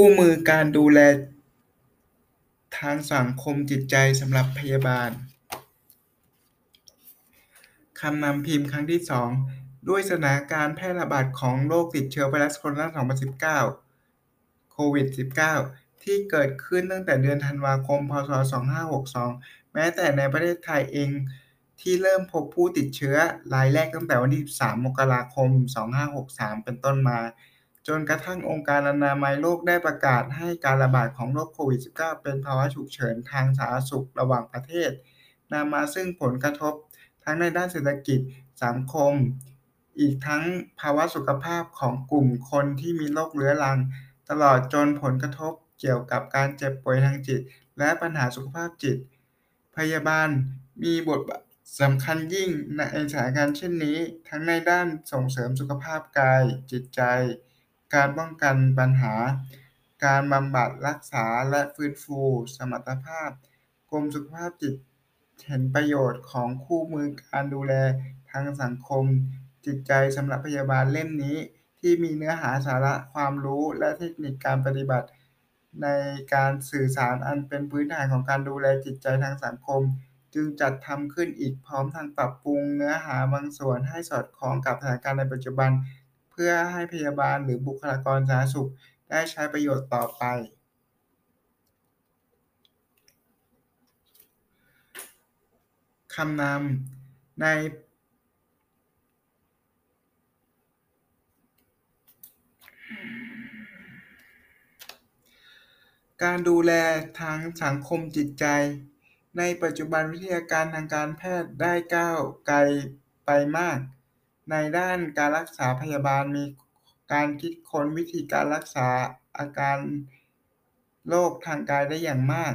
คู่มือการดูแลทางสังคมจิตใจสำหรับพยาบาลคำนำพิมพ์ครั้งที่ 2 ด้วยสถานการณ์แพร่ระบาดของโรคติดเชื้อไวรัสโคโรนา 2019 โควิด -19 ที่เกิดขึ้นตั้งแต่เดือนธันวาคม พ.ศ.2562 แม้แต่ในประเทศไทยเองที่เริ่มพบผู้ติดเชื้อรายแรกตั้งแต่วันที่13มกราคม 2563 เป็นต้นมา จนกระทั่งองค์การอนามัยโลกได้ประกาศให้การระบาดของโรคโควิด -19 เป็นภาวะฉุกเฉินทางสาธารณสุขระหว่างประเทศนำมาซึ่งผลกระทบทั้งในด้านเศรษฐกิจสังคม อีกทั้งภาวะสุขภาพของกลุ่มคนที่มีโรคเรื้อรัง ตลอดจนผลกระทบเกี่ยวกับการเจ็บป่วยทางจิต และปัญหาสุขภาพจิต พยาบาลมีบทบาทสำคัญยิ่งในสถานการณ์เช่นนี้ ทั้งในด้านส่งเสริมสุขภาพกาย จิตใจ การป้องกันปัญหา การบำบัดรักษาและฟื้นฟูสมรรถภาพ กรมสุขภาพจิตเห็นประโยชน์ของคู่มือการดูแลทางสังคม จิตใจสำหรับพยาบาลเล่มนี้ ที่มีเนื้อหาสาระความรู้และเทคนิคการปฏิบัติ ในการสื่อสารอันเป็นพื้นฐานของการดูแลจิตใจทางสังคม จึงจัดทำขึ้นอีกพร้อมทั้งปรับปรุงเนื้อหาบางส่วนให้สอดคล้องกับสถานการณ์ในปัจจุบัน พื่อให้พยาบาลหรือบุคลากรสาธารณสุขได้ใช้ประโยชน์ต่อไป คำนำใน การดูแลทางสังคมจิตใจ ในปัจจุบันวิทยาการทางการแพทย์ได้ก้าวไกลไปมาก ในด้านการรักษาพยาบาลมีการคิดค้นวิธีการรักษาอาการโรคทางกายได้อย่างมาก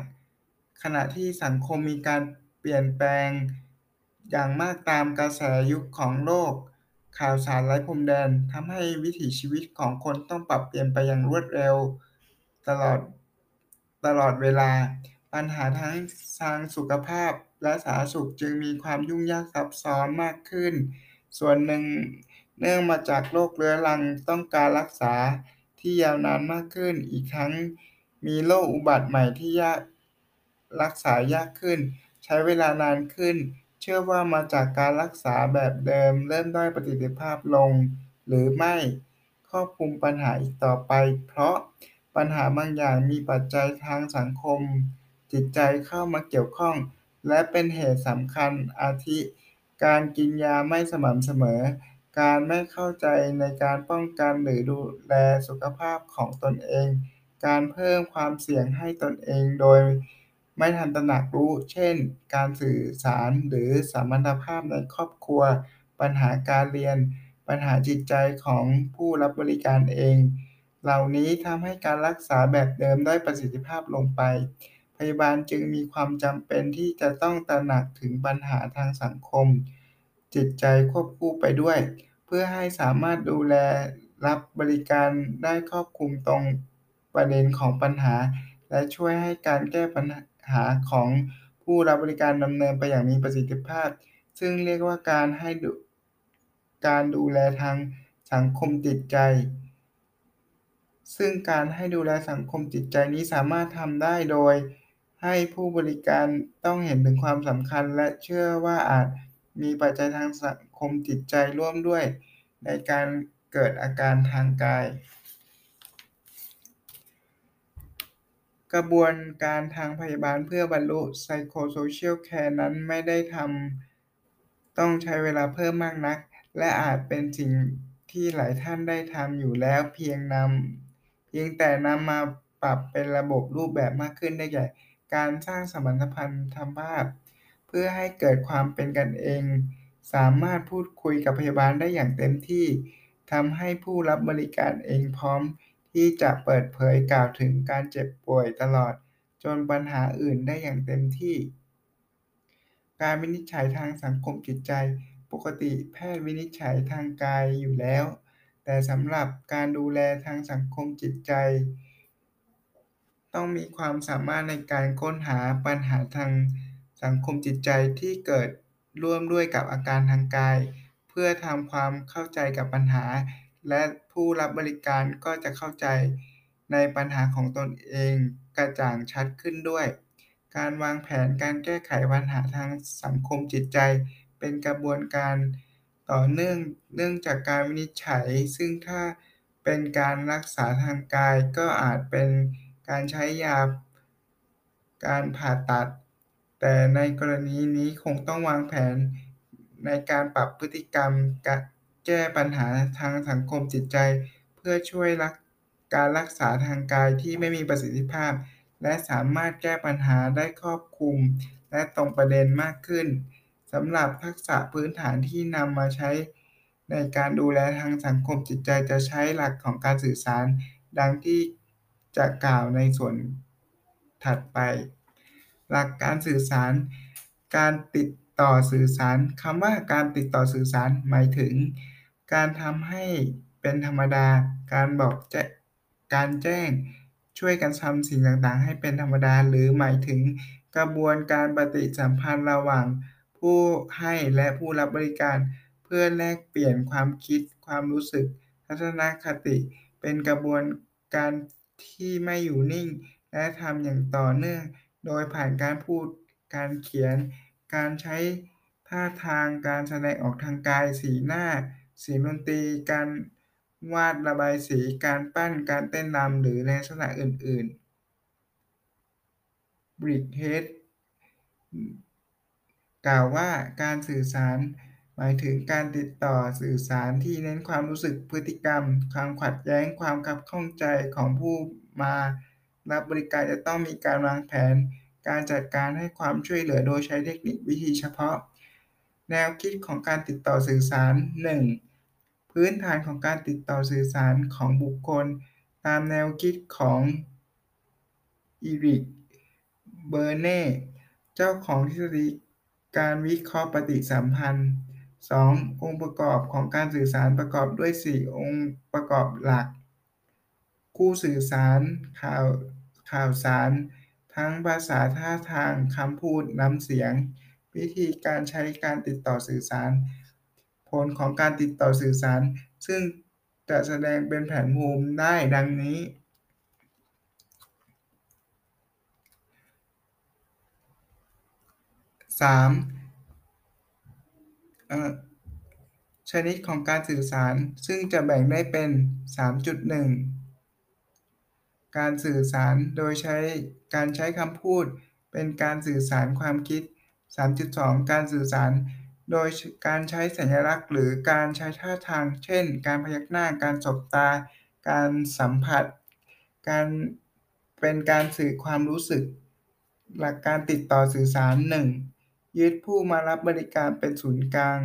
ขณะที่สังคมมีการเปลี่ยนแปลงอย่างมากตามกระแสยุคของโลก ข่าวสารไร้พรมแดนทำให้วิถีชีวิตของคนต้องปรับเปลี่ยนไปอย่างรวดเร็ว ตลอดตลอดเวลา ปัญหาทั้งทางสุขภาพและสาธารณสุขจึงมีความยุ่งยากซับซ้อนมากขึ้น ส่วนหนึ่งเนื่องมาจากโรคเรื้อรังต้องการรักษาที่ยาวนานมากขึ้น อีกทั้งมีโรคอุบัติใหม่ที่ยากรักษายากขึ้น ใช้เวลานานขึ้น เชื่อว่ามาจากการรักษาแบบเดิม เริ่มด้อยประสิทธิภาพลง หรือไม่ครอบคลุมปัญหาอีกต่อไป เพราะปัญหาบางอย่างมีปัจจัยทางสังคม จิตใจเข้ามาเกี่ยวข้อง และเป็นเหตุสำคัญอาทิ การกินยาไม่สม่ำเสมอ การไม่เข้าใจในการป้องกันหรือดูแลสุขภาพของตนเอง การเพิ่มความเสี่ยงให้ตนเองโดยไม่ทันตระหนักรู้ เช่น การสื่อสารหรือสมพันธภาพในครอบครัว ปัญหาการเรียน ปัญหาจิตใจของผู้รับบริการเอง เหล่านี้ทำให้การรักษาแบบเดิมได้ประสิทธิภาพลงไป ยาบาลจึงมีความจำเป็นที่จะต้องตระหนักถึงปัญหาทางสังคม จิตใจควบคู่ไปด้วย เพื่อให้สามารถดูแลรับบริการได้ครอบคลุมตรงประเด็นของปัญหา และช่วยให้การแก้ปัญหาของผู้รับบริการดำเนินไปอย่างมีประสิทธิภาพ ซึ่งเรียกว่าการให้การดูแลทางสังคมจิตใจ ซึ่งการให้ดูแลสังคมจิตใจนี้สามารถทำได้โดย ให้ผู้บริการต้องเห็นถึงความสำคัญ และเชื่อว่าอาจมีปัจจัยทางสังคมจิตใจร่วมด้วย ในการเกิดอาการทางกาย กระบวนการทางพยาบาลเพื่อบรรลุ Psychosocial Care นั้นไม่ได้ทำต้องใช้เวลาเพิ่มมากนัก และอาจเป็นสิ่งที่หลายท่านได้ทำอยู่แล้วเพียงนำเพียงแต่นำมาปรับเป็นระบบรูปแบบมากขึ้นได้แก่ การสร้างสัมพันธพันธภาพ เพื่อให้เกิดความเป็นกันเอง สามารถพูดคุยกับพยาบาลได้อย่างเต็มที่ทำให้ผู้รับบริการเองพร้อม ที่จะเปิดเผยกล่าวถึงการเจ็บป่วยตลอด จนปัญหาอื่นได้อย่างเต็มที่ การวินิจฉัยทางสังคมจิตใจ ปกติแพทย์วินิจฉัยทางกายอยู่แล้ว แต่สำหรับการดูแลทางสังคมจิตใจ ต้องมีความสามารถในการค้นหาปัญหาทางสังคมจิตใจที่เกิดร่วมด้วยกับอาการทางกาย เพื่อทำความเข้าใจกับปัญหา และผู้รับบริการก็จะเข้าใจในปัญหาของตนเองกระจ่างชัดขึ้นด้วย การวางแผนการแก้ไขปัญหาทางสังคมจิตใจ เป็นกระบวนการต่อเนื่องเนื่องจากการวินิจฉัย ซึ่งถ้าเป็นการรักษาทางกายก็อาจเป็น การใช้ยาการผ่าตัด แต่ในกรณีนี้คงต้องวางแผนในการปรับพฤติกรรมแก้ปัญหาทางสังคมจิตใจ เพื่อช่วยรักการรักษาทางกายที่ไม่มีประสิทธิภาพ และสามารถแก้ปัญหาได้ครอบคลุม และตรงประเด็นมากขึ้นสำหรับทักษะพื้นฐานที่นำมาใช้ ในการดูแลทางสังคมจิตใจจะใช้หลักของการสื่อสาร ดังที่ จะกล่าวในส่วนถัดไป หลักการสื่อสาร การติดต่อสื่อสารคำว่าการติดต่อสื่อสารหมายถึง การทำให้เป็นธรรมดา การบอกแจ้การแจ้ง ช่วยกันทำสิ่งต่างๆ ให้เป็นธรรมดา หรือหมายถึงกระบวนการปฏิสัมพันธ์ระหว่าง ผู้ให้และผู้รับบริการ เพื่อแลกเปลี่ยนความคิด ความรู้สึก ทัศนคติ เป็นกระบวนการ ที่ไม่อยู่นิ่ง และทำอย่างต่อเนื่อง โดยผ่านการพูด การเขียน การใช้ท่าทาง การแสดงออกทางกาย สีหน้า เสียงดนตรี การวาดระบายสี การปั้น การเต้นรำหรือในลักษณะอื่นๆ Bridgehead กล่าวว่าการสื่อสาร หมายถึงการติดต่อสื่อสารที่เน้นความรู้สึกพฤติกรรม ความขัดแย้งความคับข้องใจของผู้มารับบริการจะต้องมีการวางแผน การจัดการให้ความช่วยเหลือโดยใช้เทคนิควิธีเฉพาะ แนวคิดของการติดต่อสื่อสาร 1. พื้นฐานของการติดต่อสื่อสารของบุคคล ตามแนวคิดของอีริก เบอร์เน่ เจ้าของทฤษฎีการวิเคราะห์ปฏิสัมพันธ์ 2. องค์ประกอบของการสื่อสารประกอบด้วย 4 องค์ประกอบหลัก คู่สื่อสารข่าวข่าวสาร ทั้งภาษาท่าทางคำพูดน้ำเสียง วิธีการใช้การติดต่อสื่อสาร ผลของการติดต่อสื่อสาร ซึ่งจะแสดงเป็นแผนภูมิได้ดังนี้ 3. ชนิดของการสื่อสารซึ่งจะแบ่งได้เป็น 3.1 การสื่อสารโดยใช้การใช้คำพูด เป็นการสื่อสารความคิด 3.2 การสื่อสาร โดยการใช้สัญลักษณ์ หรือการใช้ท่าทาง เช่น การพยักหน้า การสบตา การสัมผัส การเป็นการสื่อความรู้สึก หลักการติดต่อสื่อสาร 1. ยึดผู้มารับบริการเป็นศูนย์กลาง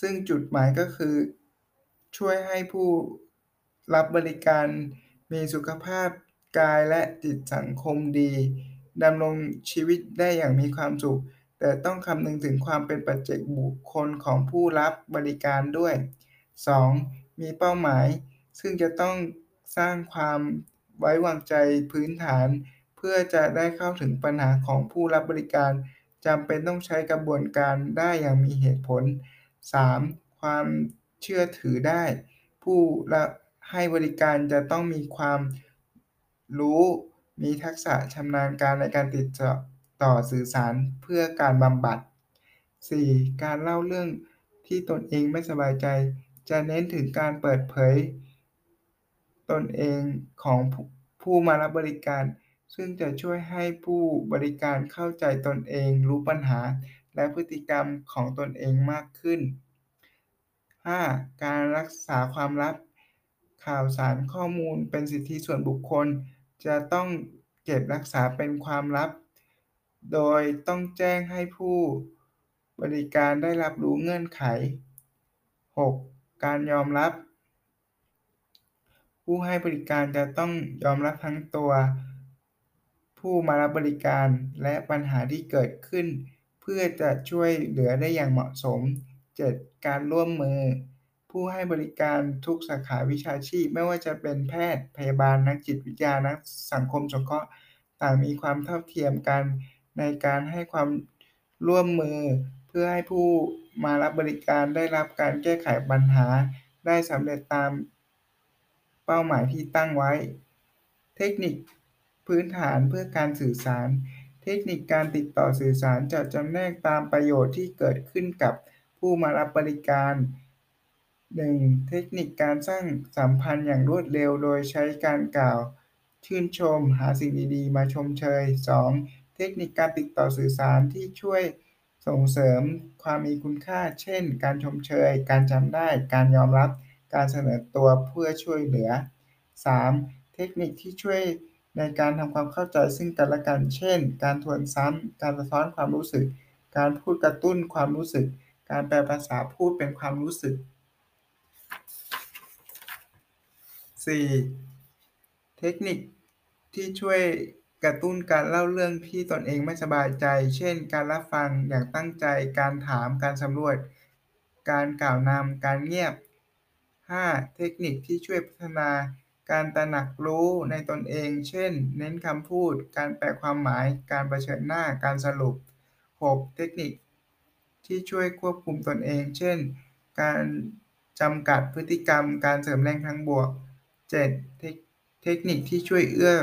ซึ่งจุดหมายก็คือ ช่วยให้ผู้รับบริการมีสุขภาพกายและจิตสังคมดีดำรงชีวิตได้อย่างมีความสุข แต่ต้องคำนึงถึงความเป็นปัจเจกบุคคลของผู้รับบริการด้วย 2. มีเป้าหมาย ซึ่งจะต้องสร้างความไว้วางใจพื้นฐาน เพื่อจะได้เข้าถึงปัญหาของผู้รับบริการ จำเป็นต้องใช้กระบวนการได้อย่างมีเหตุผล 3. ความเชื่อถือได้ ผู้ให้บริการจะต้องมีความรู้มีทักษะชำนาญการในการติดต่อสื่อสารเพื่อการบำบัด 4. การเล่าเรื่องที่ตนเองไม่สบายใจ จะเน้นถึงการเปิดเผย ตนเองของผู้มารับบริการ ซึ่งจะช่วยให้ผู้บริการเข้าใจตนเอง รู้ปัญหา และพฤติกรรมของตนเองมากขึ้น 5. การรักษาความลับ ข่าวสารข้อมูลเป็นสิทธิส่วนบุคคล จะต้องเก็บรักษาเป็นความลับ โดยต้องแจ้งให้ผู้บริการได้รับรู้เงื่อนไข 6. การยอมรับ ผู้ให้บริการจะต้องยอมรับทั้งตัว ผู้มารับบริการและปัญหาที่เกิดขึ้น เพื่อจะช่วยเหลือได้อย่างเหมาะสม 7. การร่วมมือ ผู้ให้บริการทุกสาขาวิชาชีพ ไม่ว่าจะเป็นแพทย์พยาบาลนักจิตวิทยานักสังคมสงเคราะห์ต่างมีความเท่าเทียมกันในการให้ความร่วมมือ เพื่อให้ผู้มารับบริการได้รับการแก้ไขปัญหา ได้สำเร็จตามเป้าหมายที่ตั้งไว้ เทคนิค พื้นฐานเพื่อการสื่อสาร เทคนิคการติดต่อสื่อสารจะจำแนกตามประโยชน์ที่เกิดขึ้นกับผู้มารับบริการ 1. เทคนิคการสร้างสัมพันธ์อย่างรวดเร็วโดยใช้การกล่าว ชื่นชม หาสิ่งดีๆ มาชมเชย 2. เทคนิคการติดต่อสื่อสารที่ช่วยส่งเสริมความมีคุณค่า เช่น การชมเชย การจำได้ การยอมรับ การเสนอตัวเพื่อช่วยเหลือ 3. เทคนิคที่ช่วย ในการทำความเข้าใจซึ่งกันและกัน เช่น การทวนซ้ำ การสะท้อนความรู้สึก การพูดกระตุ้นความรู้สึก การแปลภาษาพูดเป็นความรู้สึก 4. เทคนิคที่ช่วยกระตุ้นการเล่าเรื่องที่ตนเองไม่สบายใจ เช่น การรับฟังอย่างตั้งใจ การถาม การสำรวจ การกล่าวนำ การเงียบ 5. เทคนิคที่ช่วยพัฒนา การตระหนักรู้ในตนเอง เช่น เน้นคำพูด การแปลความหมาย การเผชิญหน้า การสรุป 6. เทคนิคที่ช่วยควบคุมตนเอง เช่น การจำกัดพฤติกรรม การเสริมแรงทางบวก 7. เทคนิคที่ช่วยเอื้อ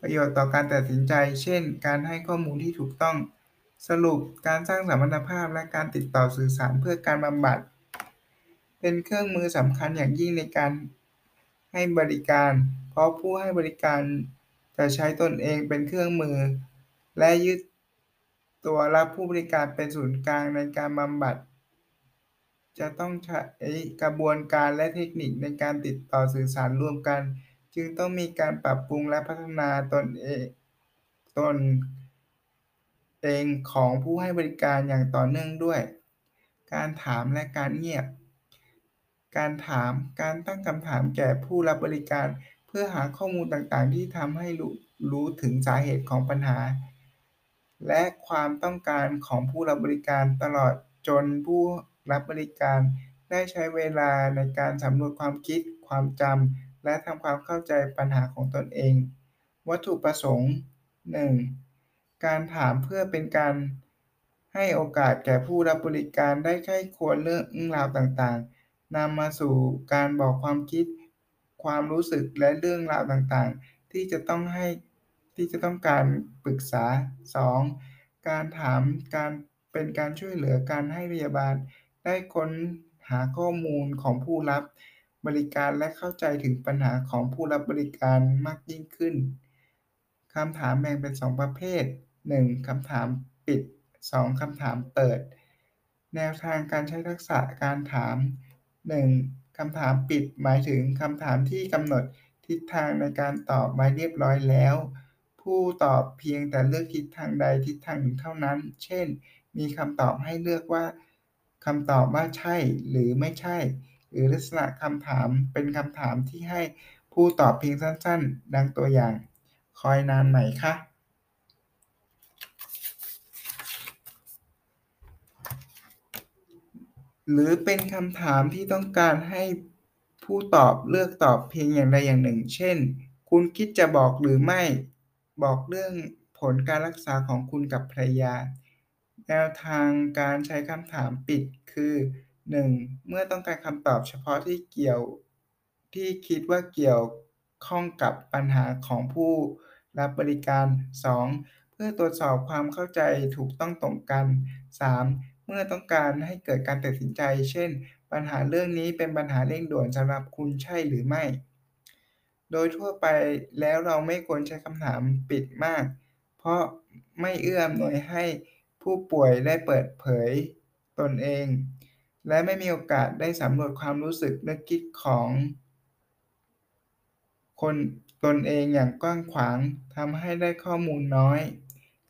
ประโยชน์ต่อการตัดสินใจ เช่น การให้ข้อมูลที่ถูกต้อง สรุป การสร้างสัมพันธภาพ และการติดต่อสื่อสารเพื่อการบำบัด เป็นเครื่องมือสำคัญอย่างยิ่งในการ ให้บริการ เพราะผู้ให้บริการจะใช้ตนเองเป็นเครื่องมือ และยึดตัวรับผู้บริการเป็นศูนย์กลางในการบำบัด จะต้องใช้กระบวนการและเทคนิคในการติดต่อสื่อสารร่วมกัน จึงต้องมีการปรับปรุงและพัฒนาตนเองตนเองของผู้ให้บริการอย่างต่อเนื่องด้วย การถามและการเงียบ การถาม การตั้งคำถามแก่ผู้รับบริการ เพื่อหาข้อมูลต่างๆ ที่ทำให้รู้รู้ถึงสาเหตุของปัญหา และความต้องการของผู้รับบริการตลอดจนผู้รับบริการ ได้ใช้เวลาในการสำรวจความคิด ความจำและทำความเข้าใจปัญหาของตนเอง วัตถุประสงค์ 1. การถามเพื่อเป็นการให้โอกาสแก่ผู้รับบริการได้ใคร่ควญเรื่องราวต่างๆ นำมาสู่การบอกความคิด ความรู้สึกและเรื่องราวต่างๆ ที่จะต้องให้ที่จะต้องการปรึกษา 2. การถามการเป็นการช่วยเหลือการให้พยาบาล ได้ค้นหาข้อมูลของผู้รับบริการและเข้าใจถึงปัญหาของผู้รับบริการมากยิ่งขึ้นคำถามแบ่งเป็น 2 ประเภท 1. คำถามปิด 2. คำถามเปิด แนวทางการใช้ทักษะการถาม 1. คำถามปิดหมายถึงคำถามที่กำหนดทิศทางในการตอบมาเรียบร้อยแล้ว ผู้ตอบเพียงแต่เลือกทิศทางใดทิศทางหนึ่งเท่านั้น เช่น มีคำตอบให้เลือกว่าคำตอบว่าใช่หรือไม่ใช่ หรือลักษณะคำถามเป็นคำถามที่ให้ผู้ตอบเพียงสั้นๆ ดังตัวอย่าง คอยนานไหมคะ หรือเป็นคำถามที่ต้องการให้ผู้ตอบเลือกตอบเพียงอย่างใดอย่างหนึ่ง เช่น คุณคิดจะบอกหรือไม่ บอกเรื่องผลการรักษาของคุณกับภรรยา แนวทางการใช้คำถามปิดคือ 1. เมื่อต้องการคำตอบเฉพาะที่เกี่ยว ที่คิดว่าเกี่ยวข้องกับปัญหาของผู้รับบริการ 2. เพื่อตรวจสอบความเข้าใจถูกต้องตรงกัน 3. เมื่อต้องการให้เกิดการตัดสินใจ เช่น ปัญหาเรื่องนี้เป็นปัญหาเร่งด่วนสำหรับคุณใช่หรือไม่ โดยทั่วไปแล้วเราไม่ควรใช้คำถามปิดมาก เพราะไม่เอื้ออำนวยให้ผู้ป่วยได้เปิดเผยตนเอง และไม่มีโอกาสได้สำรวจความรู้สึกนึกคิดของคนตนเองอย่างกว้างขวางทำให้ได้ข้อมูลน้อย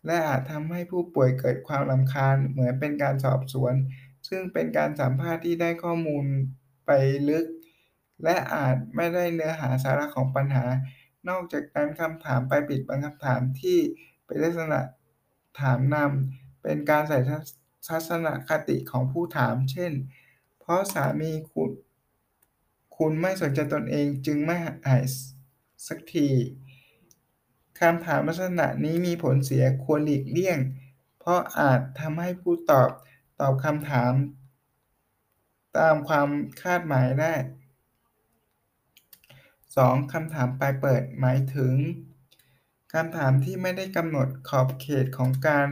และอาจทำให้ผู้ป่วยเกิดความรำคาญเหมือนเป็นการสอบสวน ซึ่งเป็นการสัมภาษณ์ที่ได้ข้อมูลไปลึก และอาจไม่ได้เนื้อหาสาระของปัญหา นอกจากนั้นคำถามไปปิดบางคำถามที่เป็นลักษณะถามนำเป็นการใส่ทัศนคติของผู้ถาม เช่น เพราะสามีคุณ คุณไม่สนใจตนเองจึงไม่หายสักที คำถามลักษณะนี้มีผลเสียควรหลีกเลี่ยง เพราะอาจทำให้ผู้ตอบตอบคำถาม ตามความคาดหมายได้ 2. คำถามปลายเปิดหมายถึงคำถามที่ไม่ได้กำหนดขอบเขตของการ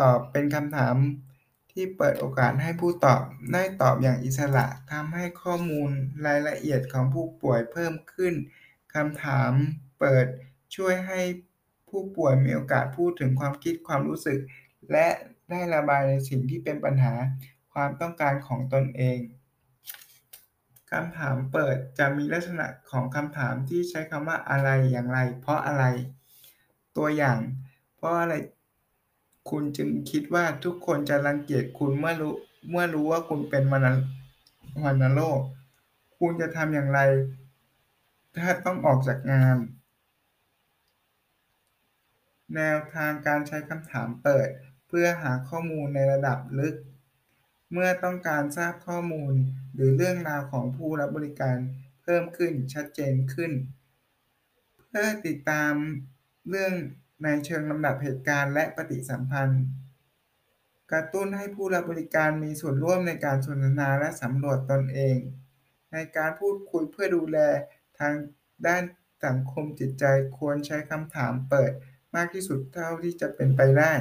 ตอบเป็นคำถามที่เปิดโอกาสให้ผู้ตอบได้ตอบอย่างอิสระทำให้ข้อมูลรายละเอียดของผู้ป่วยเพิ่มขึ้นคำถามเปิด ช่วยให้ผู้ป่วยมีโอกาสพูดถึงความคิดความรู้สึก และได้ระบายในสิ่งที่เป็นปัญหาความต้องการของตนเองคำถามเปิดจะมีลักษณะของคำถามที่ใช้คำว่าอะไรอย่างไร เพราะอะไร ตัวอย่าง เพราะอะไร คุณจึงคิดว่าทุกคนจะรังเกียจคุณเมื่อรู้เมื่อรู้ว่าคุณเป็นวัณโรคคุณจะทำอย่างไร ถ้าต้องออกจากงาน แนวทางการใช้คำถามเปิด เพื่อหาข้อมูลในระดับลึก เมื่อต้องการทราบข้อมูลหรือเรื่องราวของผู้รับบริการเพิ่มขึ้นชัดเจนขึ้น เพื่อติดตามเรื่องในเชิงลำดับเหตุการณ์และปฏิสัมพันธ์ กระตุ้นให้ผู้รับบริการมีส่วนร่วมในการสนทนาและสำรวจตนเอง ในการพูดคุยเพื่อดูแลทางด้านสังคมจิตใจควรใช้คำถามเปิด มากที่สุดเท่าที่จะเป็นไปได้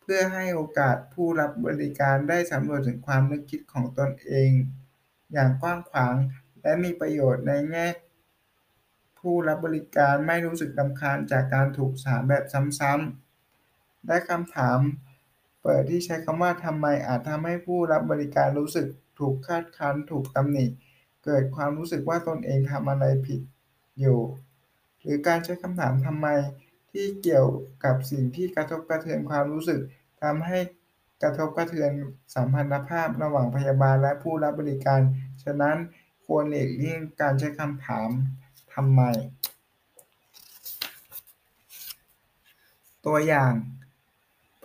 เพื่อให้โอกาสผู้รับบริการได้สำรวจถึงความนึกคิดของตนเอง อย่างกว้างขวาง และมีประโยชน์ในแง่ ผู้รับบริการไม่รู้สึกรำคาญจากการถูกถามแบบซ้ำๆและคำถาม เปิดที่ใช้คำว่าทำไมอาจทำให้ผู้รับบริการรู้สึกถูกคาดคั้นถูกตำหนิเกิดความรู้สึกว่าตนเองทำอะไรผิดอยู่ หรือการใช้คำถามทำไม ที่เกี่ยวกับสิ่งที่กระทบกระเทือนความรู้สึกทำให้กระทบกระเทือนสัมพันธภาพระหว่างพยาบาลและผู้รับบริการ ฉะนั้นควรหลีกเลี่ยงการใช้คำถามทำไม ตัวอย่าง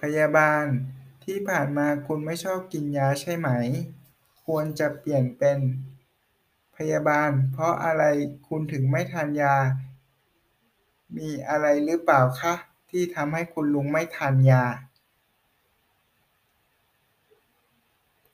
พยาบาลที่ผ่านมาคุณไม่ชอบกินยาใช่ไหม ควรจะเปลี่ยนเป็น พยาบาล เพราะอะไรคุณถึงไม่ทานยา มีอะไรหรือเปล่าคะที่ทำให้คุณลุงไม่ทานยา